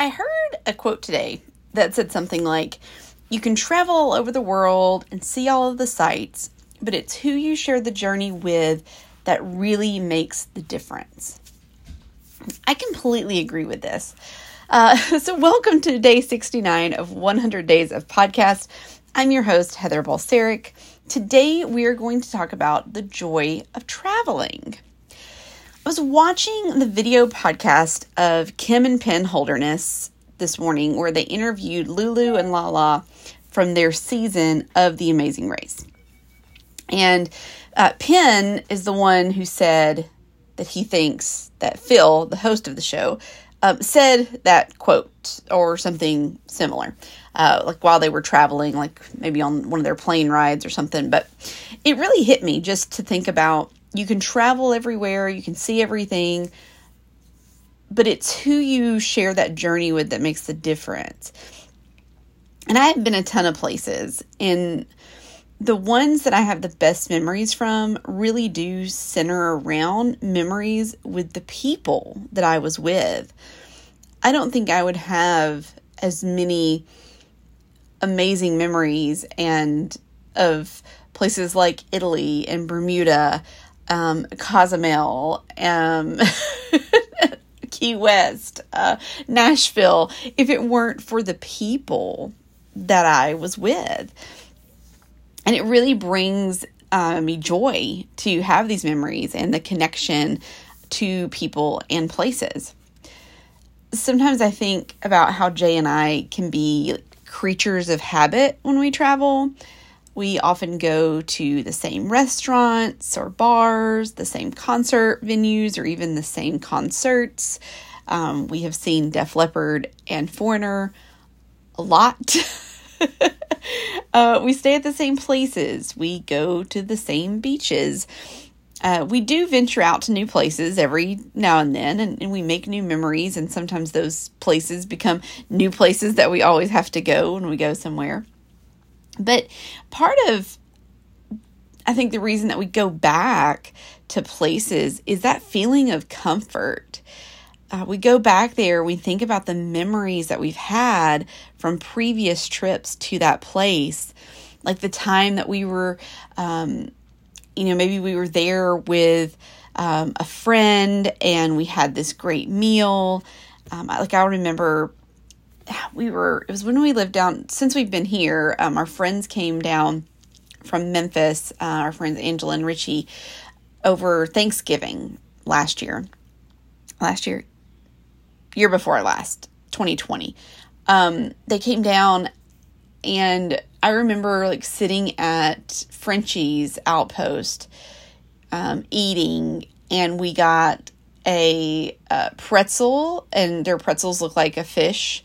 I heard a quote today that said something like, You can travel all over the world and see all of the sights, but it's who you share the journey with that really makes the difference. I completely agree with this. Uh, so, welcome to day 69 of 100 Days of Podcast. I'm your host, Heather Balseric. Today, we are going to talk about the joy of traveling. I was watching the video podcast of Kim and Penn Holderness this morning where they interviewed Lulu and Lala from their season of The Amazing Race. And uh, Penn is the one who said that he thinks that Phil, the host of the show, um, said that quote or something similar, uh, like while they were traveling, like maybe on one of their plane rides or something. But it really hit me just to think about you can travel everywhere, you can see everything, but it's who you share that journey with that makes the difference. And I have been a ton of places, and the ones that I have the best memories from really do center around memories with the people that I was with. I don't think I would have as many amazing memories and of places like Italy and Bermuda um, Cozumel, um, Key West, uh, Nashville, if it weren't for the people that I was with. And it really brings uh, me joy to have these memories and the connection to people and places. Sometimes I think about how Jay and I can be creatures of habit when we travel we often go to the same restaurants or bars, the same concert venues, or even the same concerts. Um, we have seen Def Leppard and Foreigner a lot. uh, we stay at the same places. We go to the same beaches. Uh, we do venture out to new places every now and then, and, and, we make new memories. And sometimes those places become new places that we always have to go when we go somewhere. But part of, I think, the reason that we go back to places is that feeling of comfort. Uh, we go back there, we think about the memories that we've had from previous trips to that place, like the time that we were, um, you know, maybe we were there with um, a friend and we had this great meal. Um, like I remember we were it was when we lived down since we've been here um, our friends came down from memphis uh, our friends angela and richie over thanksgiving last year. Last year? Year before last 2020 um, they came down and i remember like sitting at frenchie's outpost um, eating and we got a uh, pretzel and their pretzels look like a fish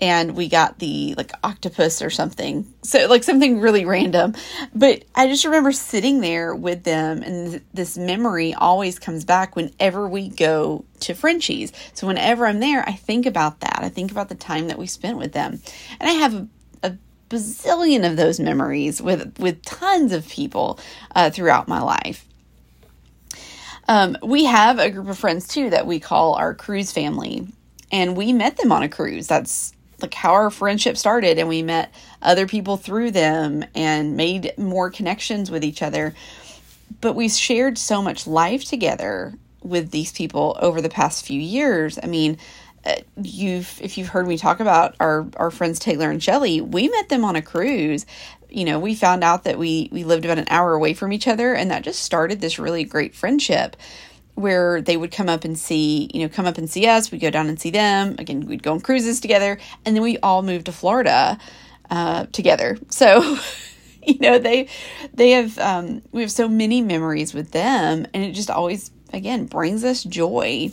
and we got the like octopus or something. So like something really random. But I just remember sitting there with them and th- this memory always comes back whenever we go to Frenchie's. So whenever I'm there, I think about that. I think about the time that we spent with them. And I have a, a bazillion of those memories with with tons of people uh, throughout my life. Um, we have a group of friends too that we call our cruise family and we met them on a cruise. That's like how our friendship started and we met other people through them and made more connections with each other. But we've shared so much life together with these people over the past few years. I mean uh, you've if you've heard me talk about our our friends taylor and shelly we met them on a cruise. You know we found out that we we lived about an hour away from each other and that just started this really great friendship where they would come up and see, you know, come up and see us. We'd go down and see them. Again, we'd go on cruises together, and then we all moved to Florida uh, together. So, you know, they they have um, we have so many memories with them, and it just always again brings us joy.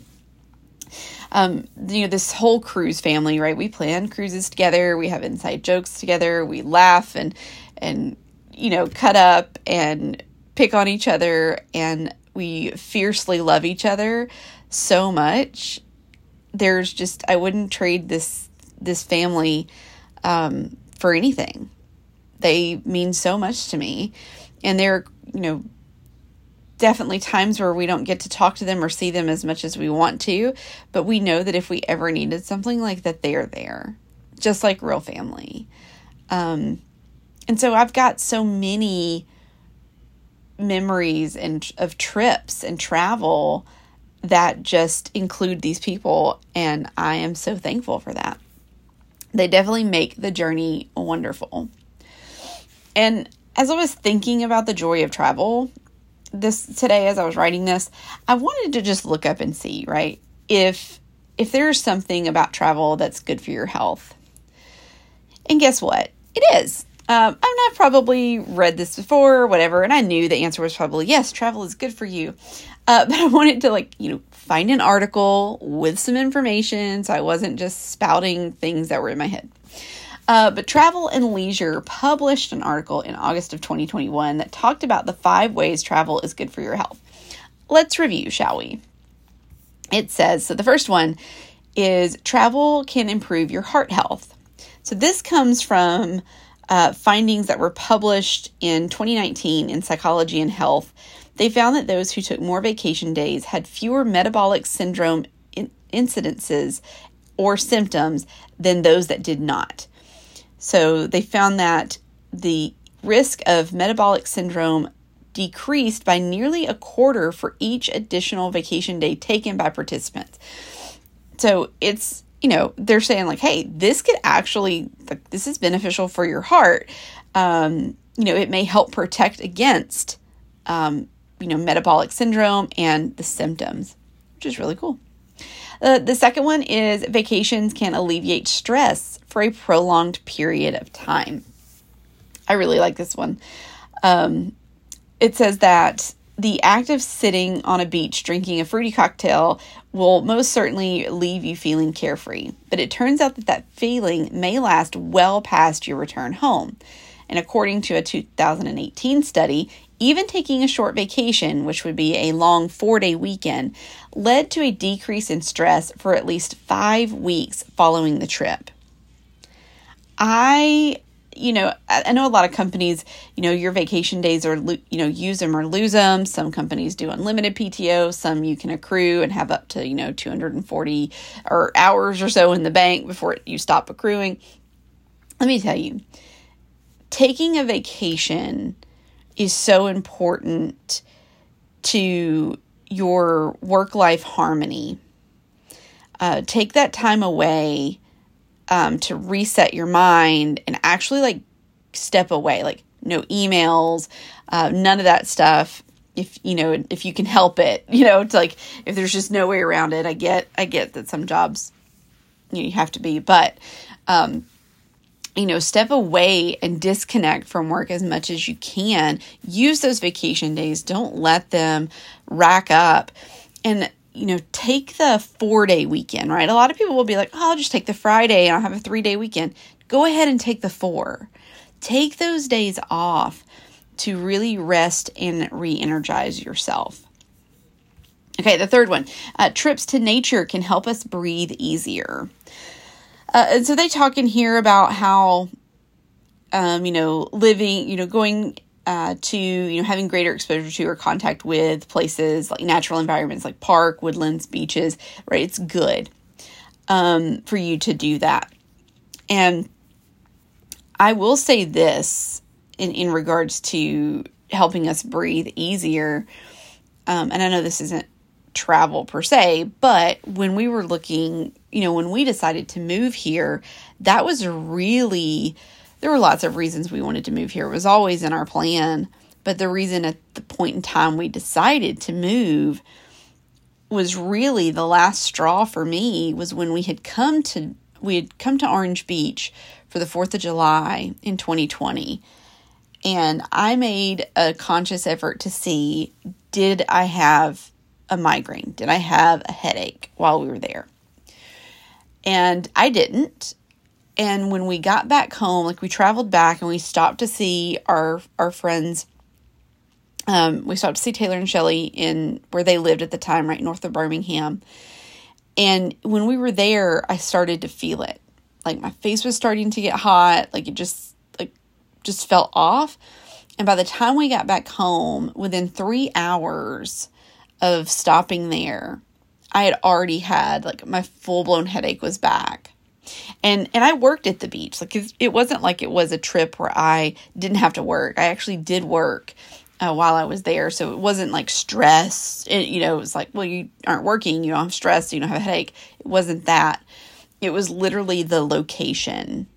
Um, you know, this whole cruise family, right? We plan cruises together. We have inside jokes together. We laugh and and you know cut up and pick on each other and we fiercely love each other so much. There's just I wouldn't trade this this family um, for anything. They mean so much to me, and they're you know definitely times where we don't get to talk to them or see them as much as we want to, but we know that if we ever needed something like that, they're there, just like real family. Um, and so I've got so many memories and of trips and travel that just include these people, and I am so thankful for that. They definitely make the journey wonderful. And as I was thinking about the joy of travel, this today as I was writing this, I wanted to just look up and see, right? If if there's something about travel that's good for your health. And guess what? It is. Um, I've not probably read this before or whatever, and I knew the answer was probably yes, travel is good for you. Uh, but I wanted to, like, you know, find an article with some information so I wasn't just spouting things that were in my head. Uh, but Travel and Leisure published an article in August of 2021 that talked about the five ways travel is good for your health. Let's review, shall we? It says so the first one is travel can improve your heart health. So this comes from uh, findings that were published in 2019 in Psychology and Health. They found that those who took more vacation days had fewer metabolic syndrome in- incidences or symptoms than those that did not. So they found that the risk of metabolic syndrome decreased by nearly a quarter for each additional vacation day taken by participants. So it's, you know, they're saying like, hey, this could actually, this is beneficial for your heart. Um, you know, it may help protect against, um, you know, metabolic syndrome and the symptoms, which is really cool. Uh, the second one is vacations can alleviate stress for a prolonged period of time. I really like this one. Um, it says that the act of sitting on a beach drinking a fruity cocktail will most certainly leave you feeling carefree, but it turns out that that feeling may last well past your return home. And according to a 2018 study, even taking a short vacation, which would be a long four day weekend, led to a decrease in stress for at least five weeks following the trip. I, you know, I know a lot of companies, you know, your vacation days are, you know, use them or lose them. Some companies do unlimited PTO, some you can accrue and have up to, you know, 240 or hours or so in the bank before you stop accruing. Let me tell you, taking a vacation is so important to your work life harmony. Uh, take that time away um, to reset your mind and actually like step away, like no emails, uh, none of that stuff. If you know, if you can help it, you know, it's like if there's just no way around it. I get, I get that some jobs you, know, you have to be, but um, you know, step away and disconnect from work as much as you can. Use those vacation days. Don't let them rack up. And, you know, take the four day weekend, right? A lot of people will be like, oh, I'll just take the Friday and I'll have a three day weekend. Go ahead and take the four. Take those days off to really rest and re energize yourself. Okay, the third one uh, trips to nature can help us breathe easier. Uh, and so they talk in here about how, um, you know, living, you know, going uh, to, you know, having greater exposure to or contact with places like natural environments like park, woodlands, beaches, right? It's good um, for you to do that. And I will say this in, in regards to helping us breathe easier. Um, and I know this isn't travel per se, but when we were looking you know, when we decided to move here, that was really, there were lots of reasons we wanted to move here. It was always in our plan. But the reason at the point in time we decided to move was really the last straw for me was when we had come to we had come to Orange Beach for the 4th of July in 2020 and I made a conscious effort to see did I have a migraine? Did I have a headache while we were there? And I didn't. And when we got back home, like we traveled back and we stopped to see our our friends. Um, we stopped to see Taylor and Shelly in where they lived at the time, right north of Birmingham. And when we were there, I started to feel it. Like my face was starting to get hot, like it just like just felt off. And by the time we got back home, within three hours of stopping there, I had already had like my full blown headache was back. And and I worked at the beach. Like it wasn't like it was a trip where I didn't have to work. I actually did work uh, while I was there, so it wasn't like stress. It, you know, it was like, well, you aren't working, you don't have stress, you don't have a headache. It wasn't that. It was literally the location.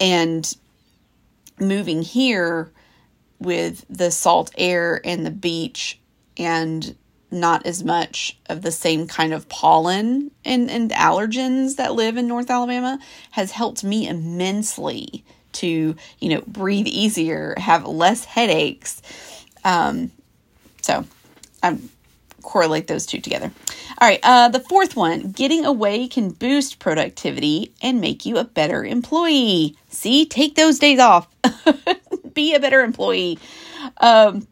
And moving here with the salt air and the beach and not as much of the same kind of pollen and, and allergens that live in North Alabama has helped me immensely to, you know, breathe easier, have less headaches. Um, so I correlate those two together. All right, uh, the fourth one getting away can boost productivity and make you a better employee. See, take those days off, be a better employee. Um,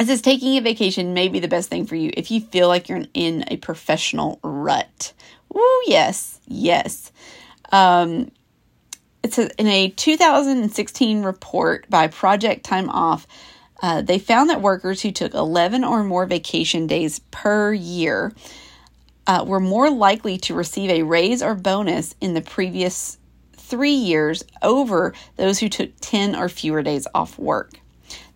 it says taking a vacation may be the best thing for you if you feel like you're in a professional rut. Ooh, yes, yes. Um, it says in a 2016 report by Project Time Off, uh, they found that workers who took 11 or more vacation days per year uh, were more likely to receive a raise or bonus in the previous three years over those who took 10 or fewer days off work.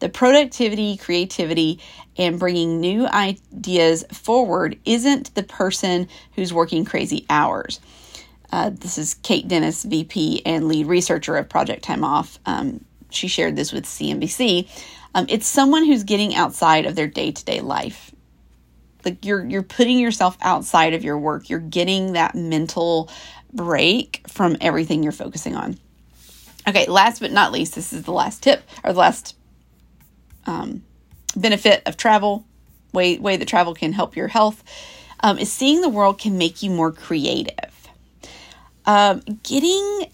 The productivity, creativity, and bringing new ideas forward isn't the person who's working crazy hours. Uh, this is Kate Denis, VP and lead researcher of Project Time Off. Um, she shared this with CNBC. Um, it's someone who's getting outside of their day to day life. Like you're you're putting yourself outside of your work. You're getting that mental break from everything you're focusing on. Okay, last but not least, this is the last tip or the last um, benefit of travel, way way that travel can help your health, um, is seeing the world can make you more creative. Um, getting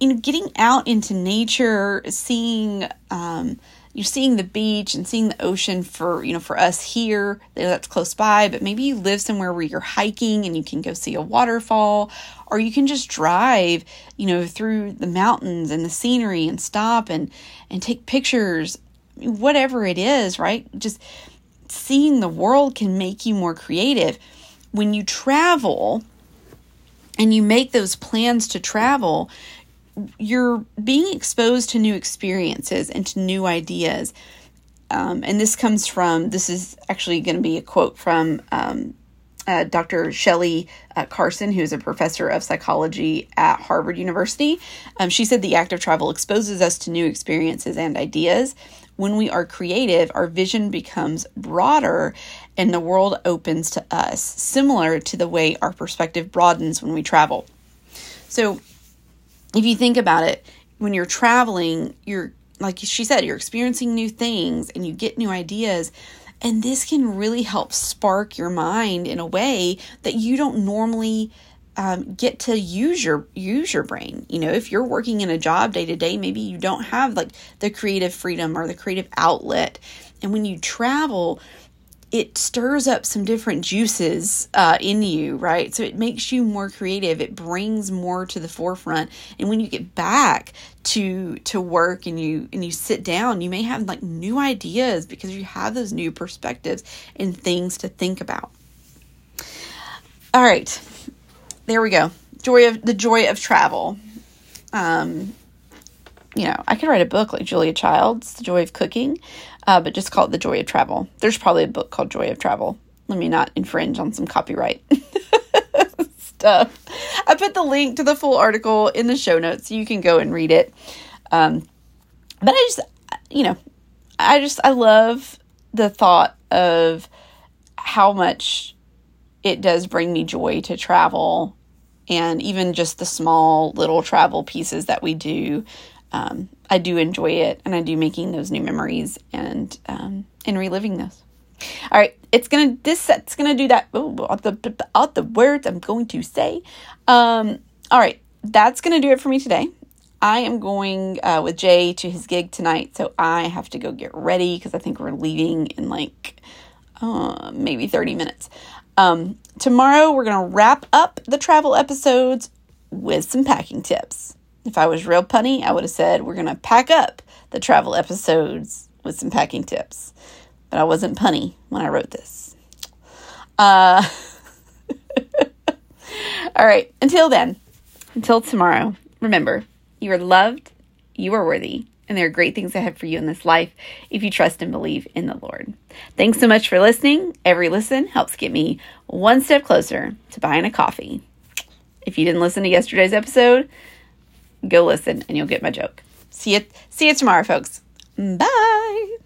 you know getting out into nature, seeing um, you're seeing the beach and seeing the ocean for you know for us here that's close by but maybe you live somewhere where you're hiking and you can go see a waterfall or you can just drive you know through the mountains and the scenery and stop and and take pictures whatever it is, right? Just seeing the world can make you more creative. When you travel and you make those plans to travel, you're being exposed to new experiences and to new ideas. Um, and this comes from, this is actually going to be a quote from um, uh, Dr. Shelley uh, Carson, who is a professor of psychology at Harvard University. Um, she said the act of travel exposes us to new experiences and ideas when we are creative, our vision becomes broader and the world opens to us, similar to the way our perspective broadens when we travel. So, if you think about it, when you're traveling, you're like she said, you're experiencing new things and you get new ideas. And this can really help spark your mind in a way that you don't normally um, get to use your use your brain. You know if you're working in a job day to day maybe you don't have like the creative freedom or the creative outlet. And when you travel it stirs up some different juices uh, in you right? So it makes you more creative. It brings more to the forefront. And when you get back to to work and you and you sit down you may have like new ideas because you have those new perspectives and things to think about. All right there we go. Joy of the joy of travel. Um, you know, I could write a book like Julia Child's The Joy of Cooking, uh, but just call it The Joy of Travel. There's probably a book called Joy of Travel. Let me not infringe on some copyright stuff. I put the link to the full article in the show notes so you can go and read it. Um, but I just, you know, I just, I love the thought of how much it does bring me joy to travel and even just the small little travel pieces that we do um, i do enjoy it and i do making those new memories and um, and reliving those. All right it's gonna this set's gonna do that oh, all the all the words i'm going to say. Um, all right that's gonna do it for me today. I am going uh, with Jay to his gig tonight, so I have to go get ready because I think we're leaving in like uh, maybe 30 minutes. Um, tomorrow, we're going to wrap up the travel episodes with some packing tips. If I was real punny, I would have said we're going to pack up the travel episodes with some packing tips. But I wasn't punny when I wrote this. Uh, all right, until then, until tomorrow, remember you are loved, you are worthy, and there are great things ahead for you in this life if you trust and believe in the Lord. Thanks so much for listening. Every listen helps get me one step closer to buying a coffee. If you didn't listen to yesterday's episode, go listen and you'll get my joke. See you see you tomorrow, folks. Bye.